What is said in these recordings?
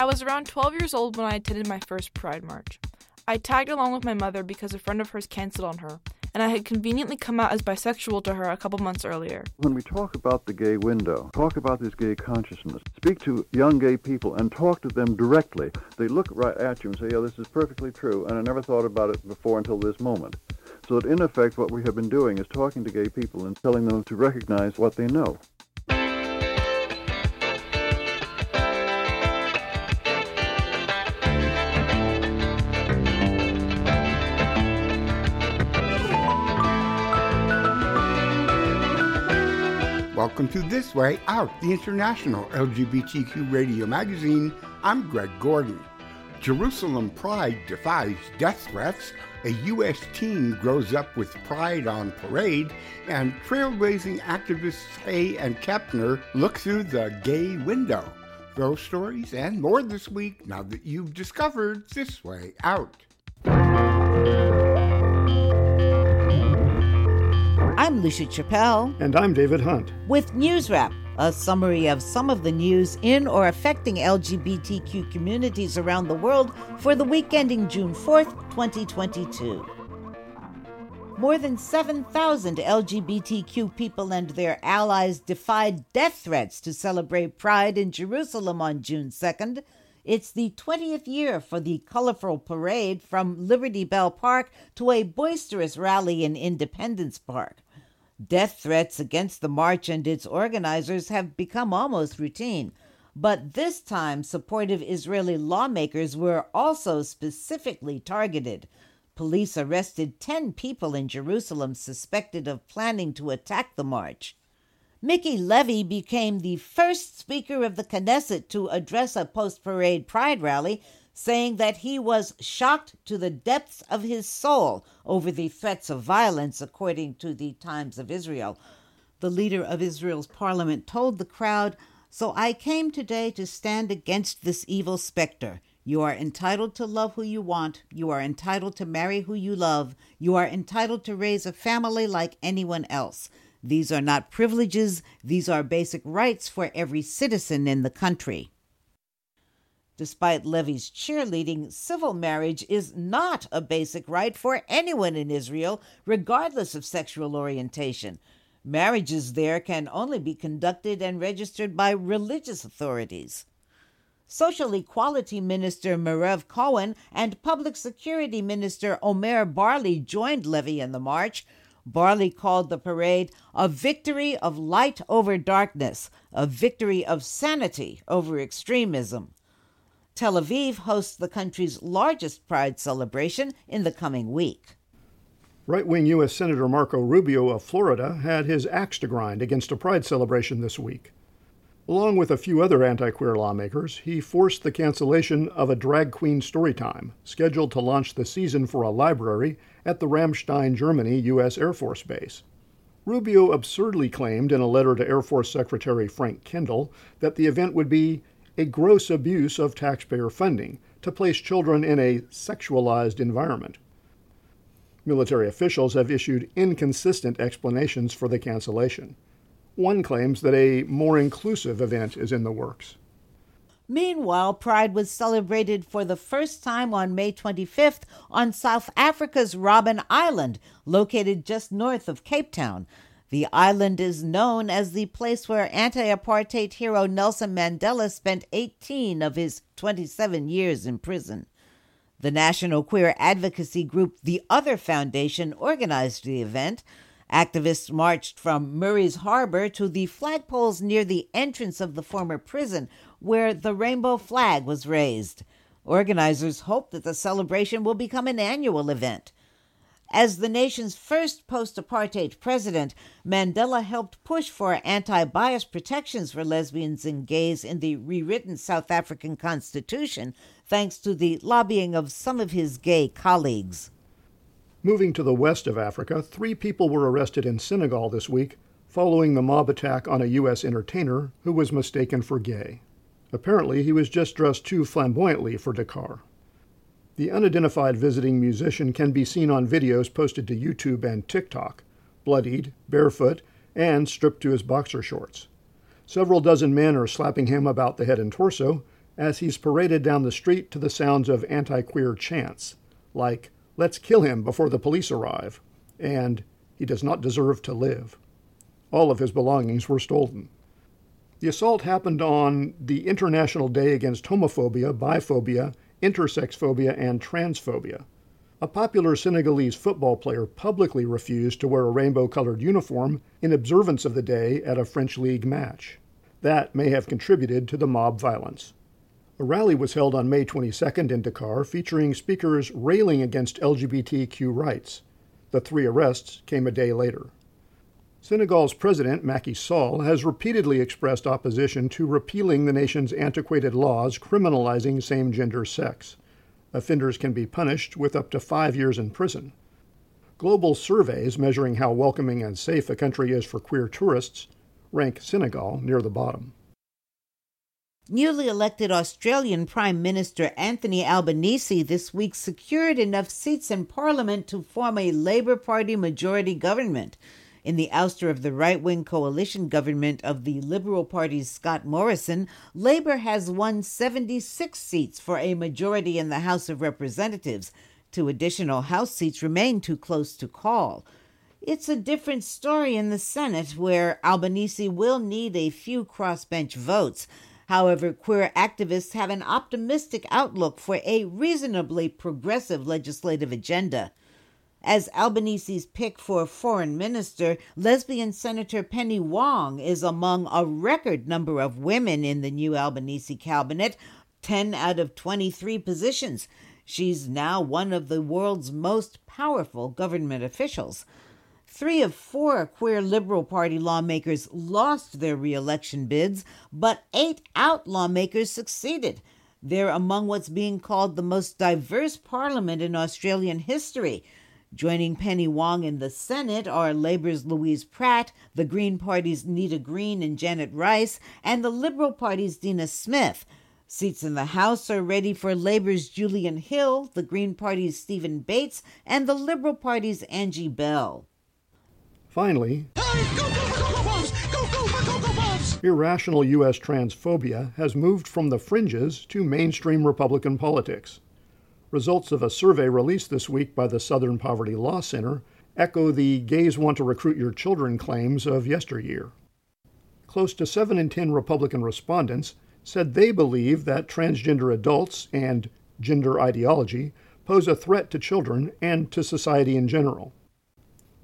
I was around 12 years old when I attended my first Pride March. I tagged along with my mother because a friend of hers canceled on her, and I had conveniently come out as bisexual to her a couple months earlier. When we talk about the gay window, talk about this gay consciousness, speak to young gay people and talk to them directly. They look right at you and say, yeah, this is perfectly true, and I never thought about it before until this moment. So that in effect what we have been doing is talking to gay people and telling them to recognize what they know. Welcome to This Way Out, the international LGBTQ radio magazine. I'm Greg Gordon. Jerusalem Pride defies death threats, a U.S. teen grows up with pride on parade, and trailblazing activists Hay and Kepner look through the gay window. Those stories and more this week now that you've discovered This Way Out. I'm Lucia Chappelle. And I'm David Hunt. With News Wrap, a summary of some of the news in or affecting LGBTQ communities around the world for the week ending June 4th, 2022. More than 7,000 LGBTQ people and their allies defied death threats to celebrate Pride in Jerusalem on June 2nd. It's the 20th year for the colorful parade from Liberty Bell Park to a boisterous rally in Independence Park. Death threats against the march and its organizers have become almost routine. But this time, supportive Israeli lawmakers were also specifically targeted. Police arrested 10 people in Jerusalem suspected of planning to attack the march. Mickey Levy became the first Speaker of the Knesset to address a post parade pride rally saying that he was shocked to the depths of his soul over the threats of violence, according to the Times of Israel. The leader of Israel's parliament told the crowd, So I came today to stand against this evil specter. You are entitled to love who you want. You are entitled to marry who you love. You are entitled to raise a family like anyone else. These are not privileges, these are basic rights for every citizen in the country. Despite Levy's cheerleading, civil marriage is not a basic right for anyone in Israel, regardless of sexual orientation. Marriages there can only be conducted and registered by religious authorities. Social Equality Minister Meirav Cohen and Public Security Minister Omer Barlev joined Levy in the march. Barlev called the parade a victory of light over darkness, a victory of sanity over extremism. Tel Aviv hosts the country's largest Pride celebration in the coming week. Right wing U.S. Senator Marco Rubio of Florida had his axe to grind against a Pride celebration this week. Along with a few other anti queer lawmakers, he forced the cancellation of a drag queen storytime scheduled to launch the season for a library at the Ramstein, Germany U.S. Air Force Base. Rubio absurdly claimed in a letter to Air Force Secretary Frank Kendall that the event would be a gross abuse of taxpayer funding to place children in a sexualized environment. Military officials have issued inconsistent explanations for the cancellation. One claims that a more inclusive event is in the works. Meanwhile, Pride was celebrated for the first time on May 25th on South Africa's Robben Island, located just north of Cape Town. The island is known as the place where anti apartheid hero Nelson Mandela spent 18 of his 27 years in prison. The national queer advocacy group The Other Foundation organized the event. Activists marched from Murray's Harbor to the flagpoles near the entrance of the former prison, where the rainbow flag was raised. Organizers hope that the celebration will become an annual event. As the nation's first post apartheid president, Mandela helped push for anti bias protections for lesbians and gays in the rewritten South African Constitution, thanks to the lobbying of some of his gay colleagues. Moving to the west of Africa, three people were arrested in Senegal this week following the mob attack on a U.S. entertainer who was mistaken for gay. Apparently, he was just dressed too flamboyantly for Dakar. The unidentified visiting musician can be seen on videos posted to YouTube and TikTok, bloodied, barefoot, and stripped to his boxer shorts. Several dozen men are slapping him about the head and torso, as he's paraded down the street to the sounds of anti queer chants, like, Let's kill him before the police arrive, and He does not deserve to live. All of his belongings were stolen. The assault happened on the International Day Against Homophobia, Biphobia, Intersex Phobia, and Transphobia. A popular Senegalese football player publicly refused to wear a rainbow colored uniform in observance of the day at a French league match. That may have contributed to the mob violence. A rally was held on May 22nd in Dakar featuring speakers railing against LGBTQ rights. The three arrests came a day later. Senegal's president, Macky Sall, has repeatedly expressed opposition to repealing the nation's antiquated laws criminalizing same gender sex. Offenders can be punished with up to five years in prison. Global surveys measuring how welcoming and safe a country is for queer tourists rank Senegal near the bottom. Newly elected Australian Prime Minister Anthony Albanese this week secured enough seats in Parliament to form a Labour Party majority government. In the ouster of the right wing coalition government of the Liberal Party's Scott Morrison, Labour has won 76 seats for a majority in the House of Representatives. Two additional House seats remain too close to call. It's a different story in the Senate, where Albanese will need a few crossbench votes. However, queer activists have an optimistic outlook for a reasonably progressive legislative agenda. As Albanese's pick for foreign minister, lesbian Senator Penny Wong is among a record number of women in the new Albanese cabinet, 10 out of 23 positions. She's now one of the world's most powerful government officials. Three of four queer Liberal Party lawmakers lost their reelection bids, but eight out lawmakers succeeded. They're among what's being called the most diverse parliament in Australian history. Joining Penny Wong in the Senate are Labor's Louise Pratt, the Green Party's Nita Green and Janet Rice, and the Liberal Party's Dean Smith. Seats in the House are ready for Labor's Julian Hill, the Green Party's Stephen Bates, and the Liberal Party's Angie Bell. Finally, irrational U.S. transphobia has moved from the fringes to mainstream Republican politics. Results of a survey released this week by the Southern Poverty Law Center echo the gays want to recruit your children claims of yesteryear. Close to 7 in 10 Republican respondents said they believe that transgender adults and gender ideology pose a threat to children and to society in general.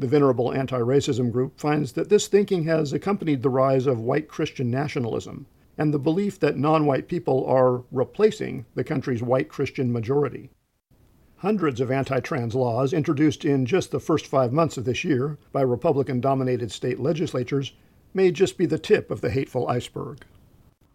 The venerable anti racism group finds that this thinking has accompanied the rise of white Christian nationalism and the belief that non white people are replacing the country's white Christian majority. Hundreds of anti trans laws introduced in just the first five months of this year by Republican dominated state legislatures may just be the tip of the hateful iceberg.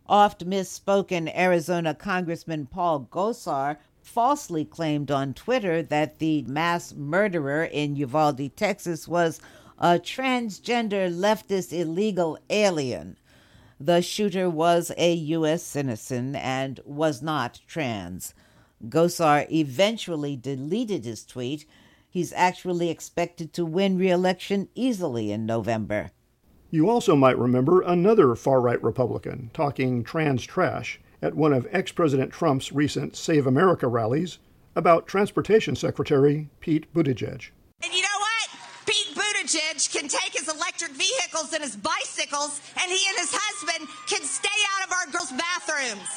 Oft misspoken Arizona Congressman Paul Gosar falsely claimed on Twitter that the mass murderer in Uvalde, Texas was a transgender leftist illegal alien. The shooter was a U.S. citizen and was not trans. Gosar eventually deleted his tweet. He's actually expected to win re election easily in November. You also might remember another far right Republican talking trans trash at one of ex President Trump's recent Save America rallies about Transportation Secretary Pete Buttigieg. And you know what? Pete Buttigieg can take his electric vehicles and his bicycles, and he and his husband can stay out of our girls' bathrooms.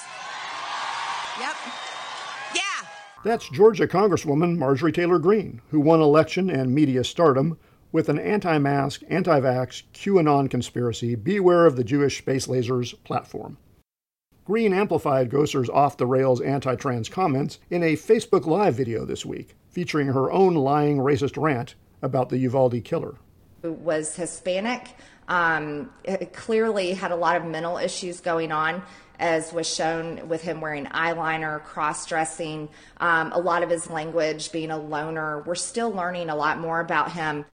Yep. Yeah. That's Georgia Congresswoman Marjorie Taylor Greene, who won election and media stardom with an anti mask, anti vax, QAnon conspiracy, beware of the Jewish space lasers platform. Greene amplified Gosar's off the rails anti trans comments in a Facebook Live video this week, featuring her own lying racist rant about the Uvalde killer. Was Hispanic, um, clearly had a lot of mental issues going on as was shown with him wearing eyeliner, cross dressing, um, a lot of his language, being a loner. We're still learning a lot more about him.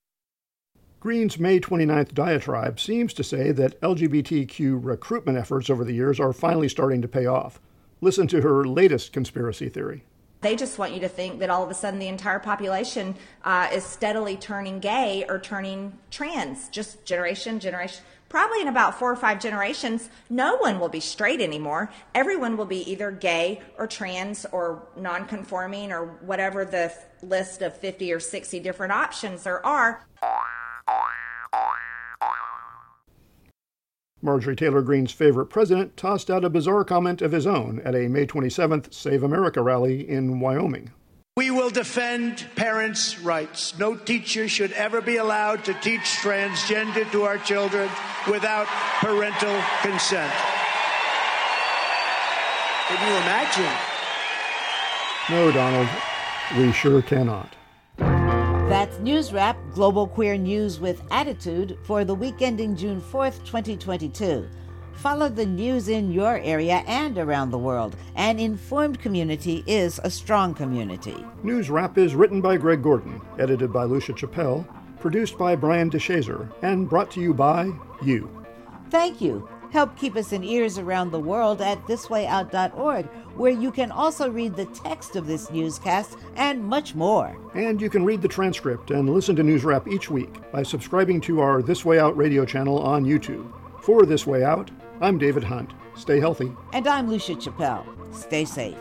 Greene's May 29th diatribe seems to say that LGBTQ recruitment efforts over the years are finally starting to pay off. Listen to her latest conspiracy theory. They just want you to think that all of a sudden the entire population uh, is steadily turning gay or turning trans, just generation, generation probably in about four or five generations, no one will be straight anymore. Everyone will be either gay or trans or non-conforming or whatever the list of 50 or 60 different options there are. Marjorie Taylor Greene's favorite president tossed out a bizarre comment of his own at a May 27th Save America rally in Wyoming. We will defend parents' rights. No teacher should ever be allowed to teach transgender to our children without parental consent. Can you imagine? No, Donald, we sure cannot. That's News Wrap, Global Queer News with Attitude for the week ending June 4th, 2022. Follow the news in your area and around the world. An informed community is a strong community. News Wrap is written by Greg Gordon, edited by Lucia Chappelle, produced by Brian DeShazer, and brought to you by you. Thank you. Help keep us in ears around the world at thiswayout.org, where you can also read the text of this newscast and much more. And you can read the transcript and listen to News Wrap each week by subscribing to our This Way Out radio channel on YouTube. For This Way Out, I'm David Hunt. Stay healthy. And I'm Lucia Chappelle. Stay safe.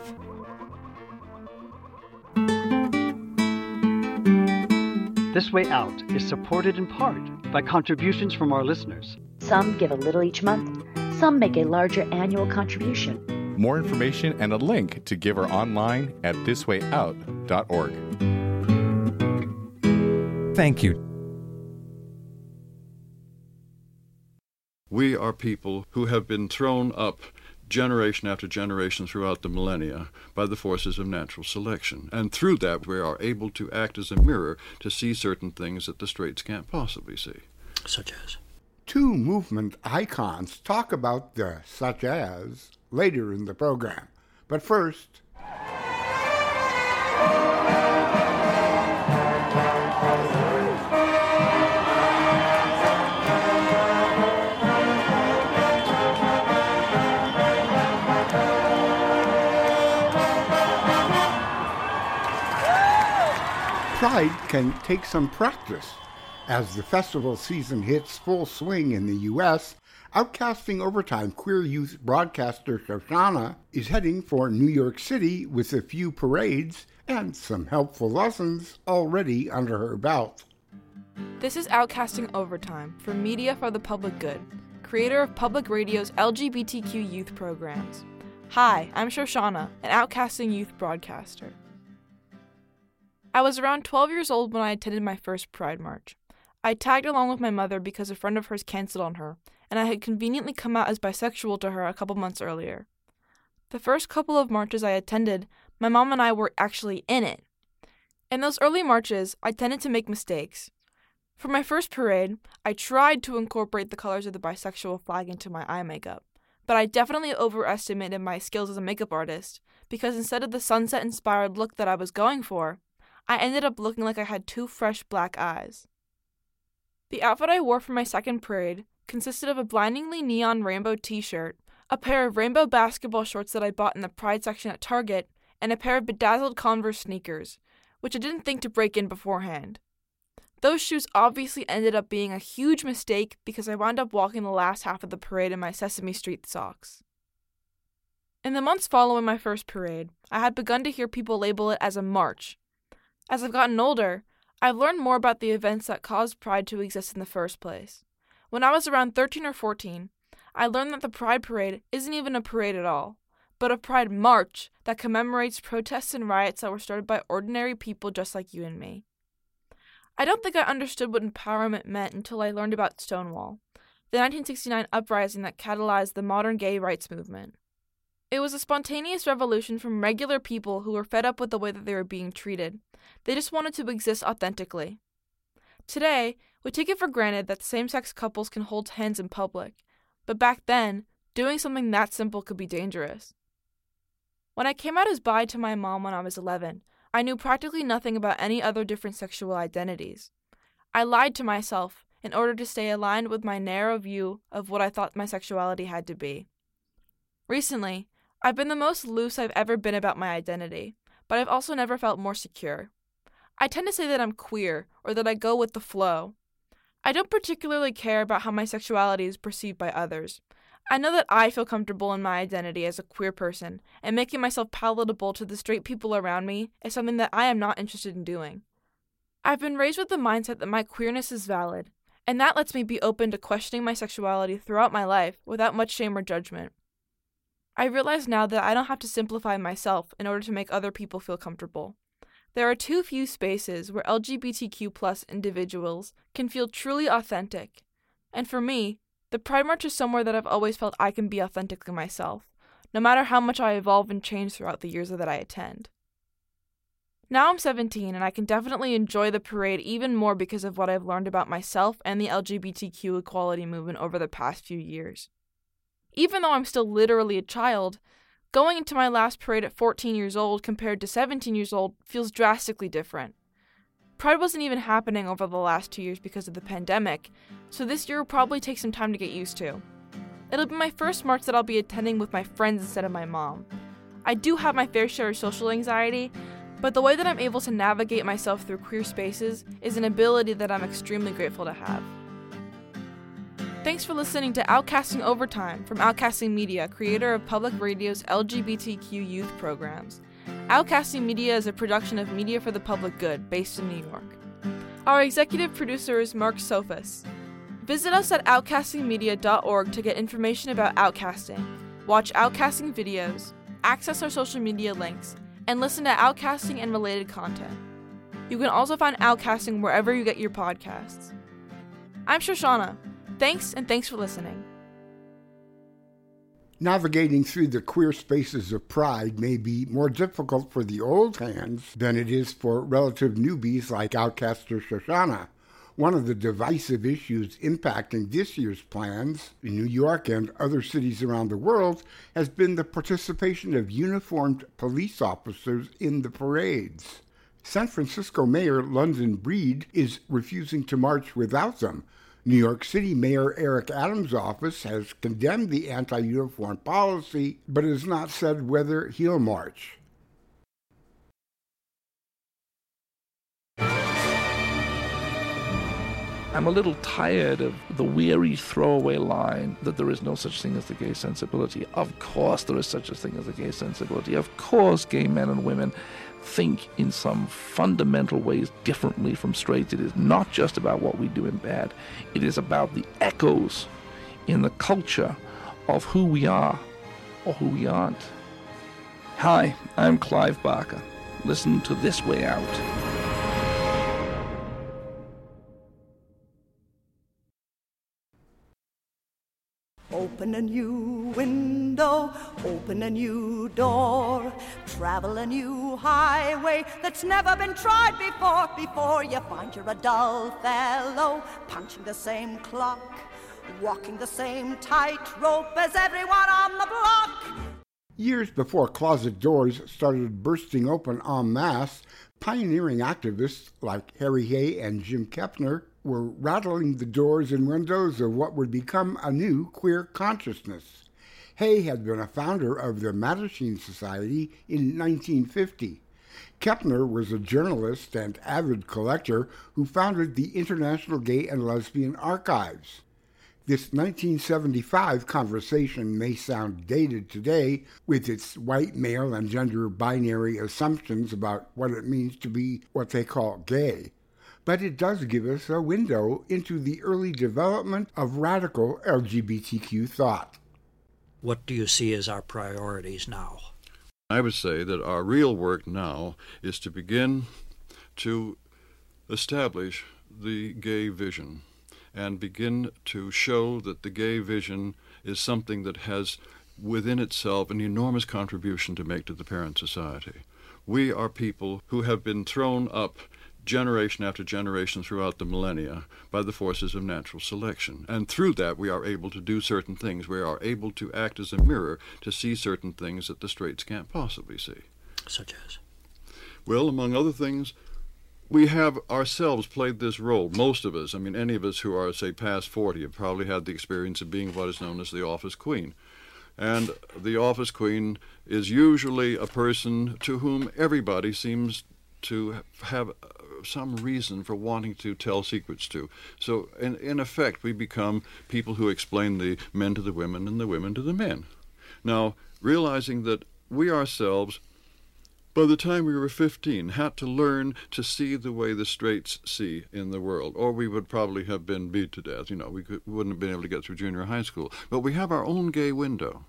This Way Out is supported in part by contributions from our listeners. Some give a little each month, some make a larger annual contribution. More information and a link to give are online at thiswayout.org. Thank you. We are people who have been thrown up generation after generation throughout the millennia by the forces of natural selection. And through that, we are able to act as a mirror to see certain things that the straights can't possibly see. Such as? Two movement icons talk about the such as later in the program. But first, Pride can take some practice. As the festival season hits full swing in the U.S., Outcasting Overtime queer youth broadcaster Shoshana is heading for New York City with a few parades and some helpful lessons already under her belt. This is Outcasting Overtime for Media for the Public Good, creator of Public Radio's LGBTQ youth programs. Hi, I'm Shoshana, an Outcasting youth broadcaster. I was around 12 years old when I attended my first Pride March. I tagged along with my mother because a friend of hers canceled on her, and I had conveniently come out as bisexual to her a couple months earlier. The first couple of marches I attended, my mom and I were actually in it. In those early marches, I tended to make mistakes. For my first parade, I tried to incorporate the colors of the bisexual flag into my eye makeup, but I definitely overestimated my skills as a makeup artist because instead of the sunset inspired look that I was going for, I ended up looking like I had two fresh black eyes. The outfit I wore for my second parade consisted of a blindingly neon rainbow t shirt, a pair of rainbow basketball shorts that I bought in the Pride section at Target, and a pair of bedazzled Converse sneakers, which I didn't think to break in beforehand. Those shoes obviously ended up being a huge mistake because I wound up walking the last half of the parade in my Sesame Street socks. In the months following my first parade, I had begun to hear people label it as a march. As I've gotten older, I've learned more about the events that caused Pride to exist in the first place. When I was around 13 or 14, I learned that the Pride Parade isn't even a parade at all, but a Pride March that commemorates protests and riots that were started by ordinary people just like you and me. I don't think I understood what empowerment meant until I learned about Stonewall, the 1969 uprising that catalyzed the modern gay rights movement. It was a spontaneous revolution from regular people who were fed up with the way that they were being treated. They just wanted to exist authentically. Today, we take it for granted that same sex couples can hold hands in public, but back then, doing something that simple could be dangerous. When I came out as bi to my mom when I was 11, I knew practically nothing about any other different sexual identities. I lied to myself in order to stay aligned with my narrow view of what I thought my sexuality had to be. Recently, I've been the most loose I've ever been about my identity, but I've also never felt more secure. I tend to say that I'm queer or that I go with the flow. I don't particularly care about how my sexuality is perceived by others. I know that I feel comfortable in my identity as a queer person, and making myself palatable to the straight people around me is something that I am not interested in doing. I've been raised with the mindset that my queerness is valid, and that lets me be open to questioning my sexuality throughout my life without much shame or judgment. I realize now that I don't have to simplify myself in order to make other people feel comfortable. There are too few spaces where LGBTQ individuals can feel truly authentic. And for me, the Pride March is somewhere that I've always felt I can be authentically myself, no matter how much I evolve and change throughout the years that I attend. Now I'm 17 and I can definitely enjoy the parade even more because of what I've learned about myself and the LGBTQ equality movement over the past few years. Even though I'm still literally a child, going into my last parade at 14 years old compared to 17 years old feels drastically different. Pride wasn't even happening over the last two years because of the pandemic, so this year will probably take some time to get used to. It'll be my first march that I'll be attending with my friends instead of my mom. I do have my fair share of social anxiety, but the way that I'm able to navigate myself through queer spaces is an ability that I'm extremely grateful to have. Thanks for listening to Outcasting Overtime from Outcasting Media, creator of Public Radio's LGBTQ youth programs. Outcasting Media is a production of Media for the Public Good based in New York. Our executive producer is Mark Sophus. Visit us at outcastingmedia.org to get information about outcasting, watch outcasting videos, access our social media links, and listen to outcasting and related content. You can also find outcasting wherever you get your podcasts. I'm Shoshana. Thanks, and thanks for listening. Navigating through the queer spaces of pride may be more difficult for the old hands than it is for relative newbies like Outcaster Shoshana. One of the divisive issues impacting this year's plans in New York and other cities around the world has been the participation of uniformed police officers in the parades. San Francisco Mayor London Breed is refusing to march without them, New York City Mayor Eric Adams' office has condemned the anti uniform policy, but has not said whether he'll march. I'm a little tired of the weary throwaway line that there is no such thing as the gay sensibility. Of course, there is such a thing as a gay sensibility. Of course, gay men and women think in some fundamental ways differently from straights. It is not just about what we do in bed, it is about the echoes in the culture of who we are or who we aren't. Hi, I'm Clive Barker. Listen to This Way Out. Open a new window, open a new door, travel a new highway that's never been tried before. Before you find you're a dull fellow, punching the same clock, walking the same tightrope as everyone on the block. Years before closet doors started bursting open en masse, pioneering activists like Harry Hay and Jim Kepner were rattling the doors and windows of what would become a new queer consciousness. Hay had been a founder of the Mattachine Society in 1950. Kepner was a journalist and avid collector who founded the International Gay and Lesbian Archives. This 1975 conversation may sound dated today with its white male and gender binary assumptions about what it means to be what they call gay but it does give us a window into the early development of radical LGBTQ thought. What do you see as our priorities now? I would say that our real work now is to begin to establish the gay vision and begin to show that the gay vision is something that has within itself an enormous contribution to make to the parent society. We are people who have been thrown up generation after generation throughout the millennia by the forces of natural selection. And through that, we are able to do certain things. We are able to act as a mirror to see certain things that the straights can't possibly see. Such as? Well, among other things, we have ourselves played this role. Most of us, I mean, any of us who are, say, past 40, have probably had the experience of being what is known as the office queen. And the office queen is usually a person to whom everybody seems to have uh, some reason for wanting to tell secrets to. So, in, in effect, we become people who explain the men to the women and the women to the men. Now, realizing that we ourselves by the time we were 15, had to learn to see the way the straights see in the world, or we would probably have been beat to death. You know, we, could, we wouldn't have been able to get through junior high school. But we have our own gay window.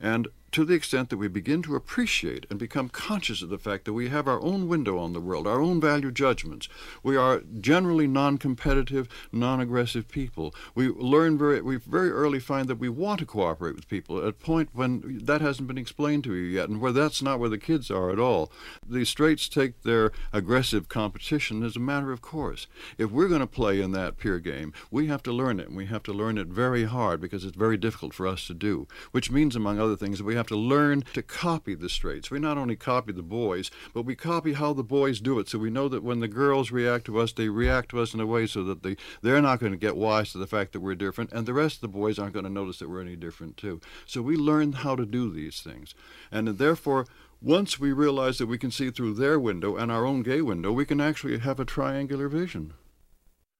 And to the extent that we begin to appreciate and become conscious of the fact that we have our own window on the world, our own value judgments. We are generally non-competitive, non-aggressive people. We learn very, we very early find that we want to cooperate with people at a point when that hasn't been explained to you yet, and where that's not where the kids are at all. The straights take their aggressive competition as a matter of course. If we're going to play in that peer game, we have to learn it, and we have to learn it very hard because it's very difficult for us to do, which means, among other things, we have to learn to copy the straights. We not only copy the boys, but we copy how the boys do it. So we know that when the girls react to us, they react to us in a way so that they, they're not going to get wise to the fact that we're different, and the rest of the boys aren't going to notice that we're any different too. So we learn how to do these things. And therefore, once we realize that we can see through their window and our own gay window, we can actually have a triangular vision.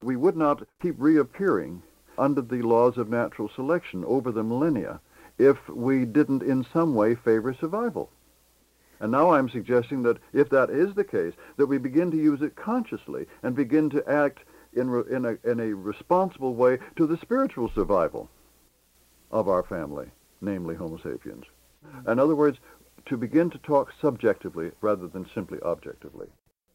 We would not keep reappearing under the laws of natural selection over the millennia if we didn't in some way favor survival. And now I'm suggesting that if that is the case, that we begin to use it consciously and begin to act in, re, in, a, in a responsible way to the spiritual survival of our family, namely Homo sapiens. In other words, to begin to talk subjectively rather than simply objectively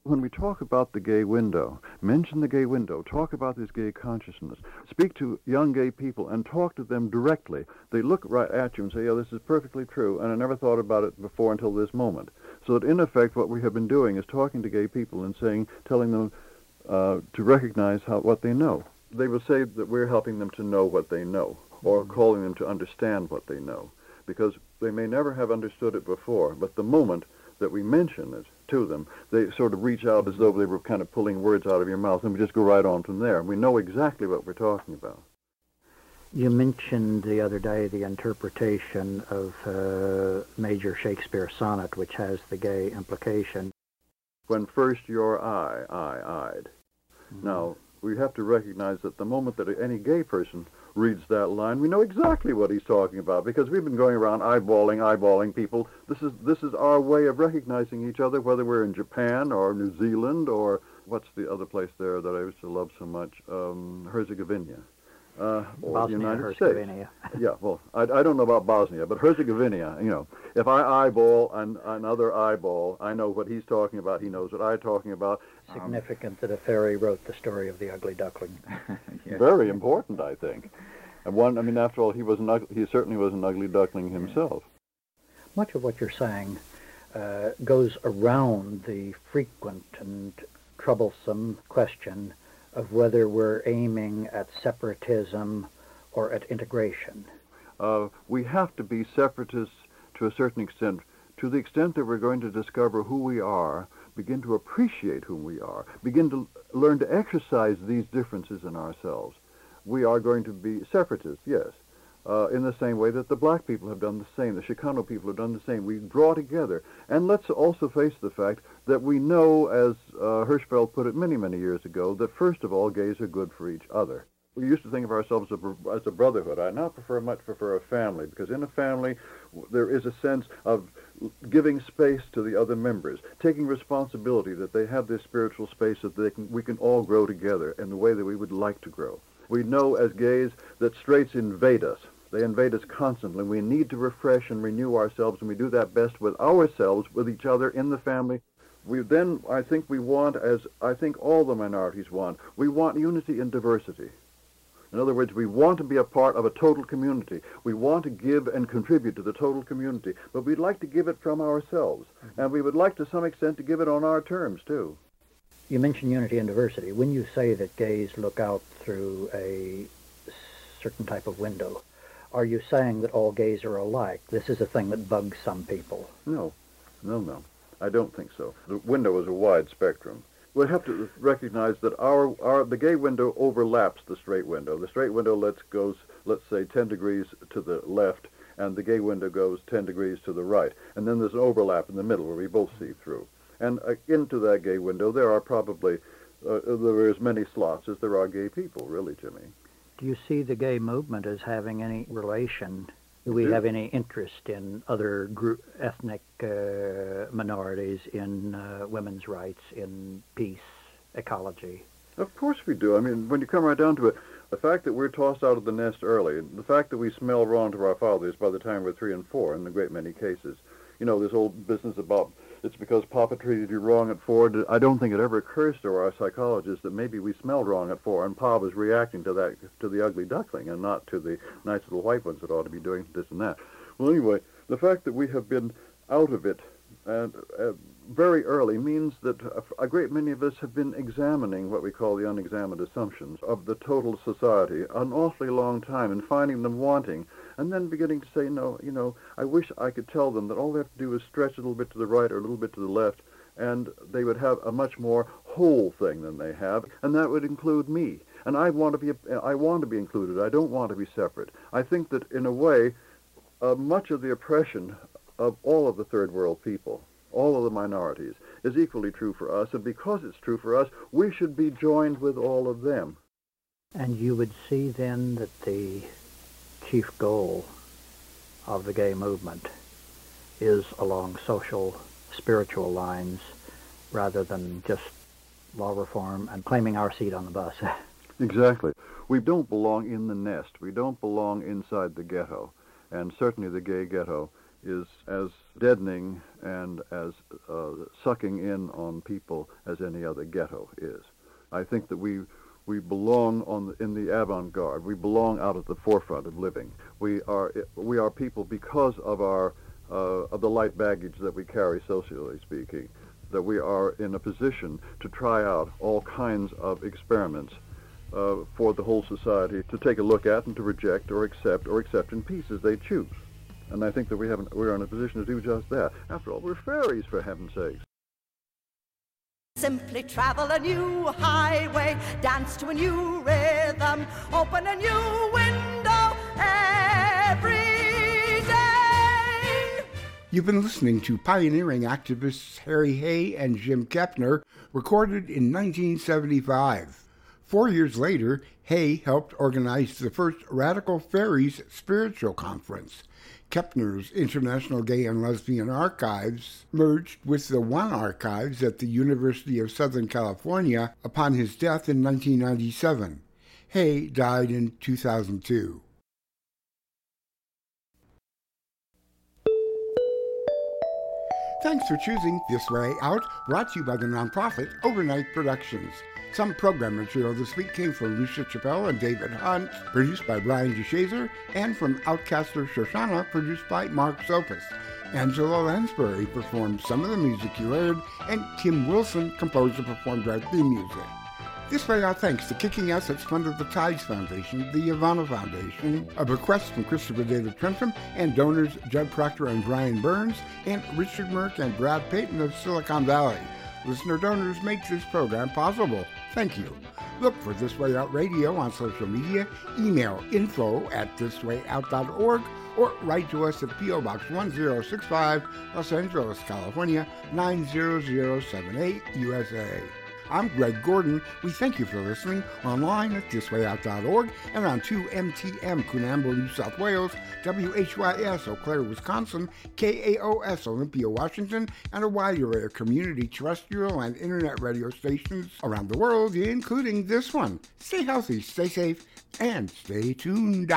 when we talk about the gay window, mention the gay window, talk about this gay consciousness, speak to young gay people and talk to them directly. They look right at you and say, yeah, this is perfectly true, and I never thought about it before until this moment. So that in effect what we have been doing is talking to gay people and saying, telling them uh, to recognize how, what they know. They will say that we're helping them to know what they know, or mm-hmm. calling them to understand what they know, because they may never have understood it before, but the moment that we mention it to them, they sort of reach out as though they were kind of pulling words out of your mouth, and we just go right on from there. We know exactly what we're talking about. You mentioned the other day the interpretation of uh, Major Shakespeare sonnet, which has the gay implication. When first your eye, I eyed. Mm-hmm. Now, we have to recognize that the moment that any gay person reads that line, we know exactly what he's talking about because we've been going around eyeballing, eyeballing people. This is this is our way of recognizing each other, whether we're in Japan or New Zealand or what's the other place there that I used to love so much, um, Herzegovina uh, or the United States. yeah, well, I, I don't know about Bosnia, but Herzegovina, you know, if I eyeball an, another eyeball, I know what he's talking about. He knows what I'm talking about. Significant um, that a fairy wrote the story of the ugly duckling. yes. Very important, I think. And one, I mean, after all, he was an ugly, he certainly was an ugly duckling himself. Much of what you're saying uh, goes around the frequent and troublesome question of whether we're aiming at separatism or at integration? Uh, we have to be separatists to a certain extent. To the extent that we're going to discover who we are, begin to appreciate who we are, begin to learn to exercise these differences in ourselves, we are going to be separatists, yes uh, in the same way that the black people have done the same, the Chicano people have done the same. We draw together. And let's also face the fact that we know, as uh, Hirschfeld put it many, many years ago, that first of all, gays are good for each other. We used to think of ourselves as a, brotherhood. I now prefer much prefer a family because in a family there is a sense of giving space to the other members, taking responsibility that they have this spiritual space that they can, we can all grow together in the way that we would like to grow. We know as gays that straights invade us. They invade us constantly. We need to refresh and renew ourselves, and we do that best with ourselves, with each other, in the family. We then, I think we want, as I think all the minorities want, we want unity and diversity. In other words, we want to be a part of a total community. We want to give and contribute to the total community, but we'd like to give it from ourselves. Mm-hmm. And we would like, to some extent, to give it on our terms, too. You mentioned unity and diversity. When you say that gays look out through a certain type of window, are you saying that all gays are alike? This is a thing that bugs some people. No, no, no. I don't think so. The window is a wide spectrum. We have to recognize that our, our the gay window overlaps the straight window. The straight window lets goes, let's say, 10 degrees to the left, and the gay window goes 10 degrees to the right. And then there's an overlap in the middle where we both see through. And uh, into that gay window, there are probably uh, there are as many slots as there are gay people, really, Jimmy. Do you see the gay movement as having any relation? Do we have any interest in other group, ethnic uh, minorities, in uh, women's rights, in peace, ecology? Of course we do. I mean, when you come right down to it, the fact that we're tossed out of the nest early, the fact that we smell wrong to our fathers by the time we're three and four in a great many cases, you know, this old business about it's because Papa treated you wrong at four. I don't think it ever occurs to our psychologists that maybe we smelled wrong at four, and Pa was reacting to that to the ugly duckling and not to the nice little white ones that ought to be doing this and that. Well, anyway, the fact that we have been out of it and uh, very early means that a great many of us have been examining what we call the unexamined assumptions of the total society an awfully long time and finding them wanting and then beginning to say, no, you know, I wish I could tell them that all they have to do is stretch a little bit to the right or a little bit to the left, and they would have a much more whole thing than they have, and that would include me. And I want to be, I want to be included. I don't want to be separate. I think that in a way, uh, much of the oppression of all of the third world people, all of the minorities, is equally true for us. And because it's true for us, we should be joined with all of them. And you would see then that the chief goal of the gay movement is along social, spiritual lines rather than just law reform and claiming our seat on the bus. exactly. We don't belong in the nest. We don't belong inside the ghetto. And certainly the gay ghetto is as deadening and as uh, sucking in on people as any other ghetto is. I think that we we belong on in the avant-garde. We belong out at the forefront of living. We are we are people because of our uh, of the light baggage that we carry, socially speaking. That we are in a position to try out all kinds of experiments uh, for the whole society to take a look at and to reject or accept or accept in pieces they choose. And I think that we have we're in a position to do just that. After all, we're fairies, for heaven's sakes. Simply travel a new highway, dance to a new rhythm, open a new window every day. You've been listening to pioneering activists Harry Hay and Jim Kepner, recorded in 1975. Four years later, Hay helped organize the first Radical Faeries Spiritual Conference. Kepner's International Gay and Lesbian Archives merged with the One Archives at the University of Southern California upon his death in 1997. Hay died in 2002. Thanks for choosing This Way Out, brought to you by the nonprofit Overnight Productions. Some program material this week came from Lucia Chappelle and David Hunt, produced by Brian DeShazer, and from Outcaster Shoshana, produced by Mark Sopas. Angela Lansbury performed some of the music you heard, and Tim Wilson composed and performed our theme music. This way, our thanks to Kicking Assets Fund of the Tides Foundation, the Ivana Foundation, a bequest from Christopher David Trentham, and donors Judd Proctor and Brian Burns, and Richard Merck and Brad Payton of Silicon Valley. Listener donors make this program possible. Thank you. Look for This Way Out Radio on social media, email info at thiswayout.org, or write to us at P.O. Box 1065, Los Angeles, California 90078, USA. I'm Greg Gordon. We thank you for listening online at thiswayout.org and on 2MTM Coonamble, New South Wales, WHYS Eau Claire, Wisconsin, KAOS Olympia, Washington, and a wide array of community terrestrial and internet radio stations around the world, including this one. Stay healthy, stay safe, and stay tuned.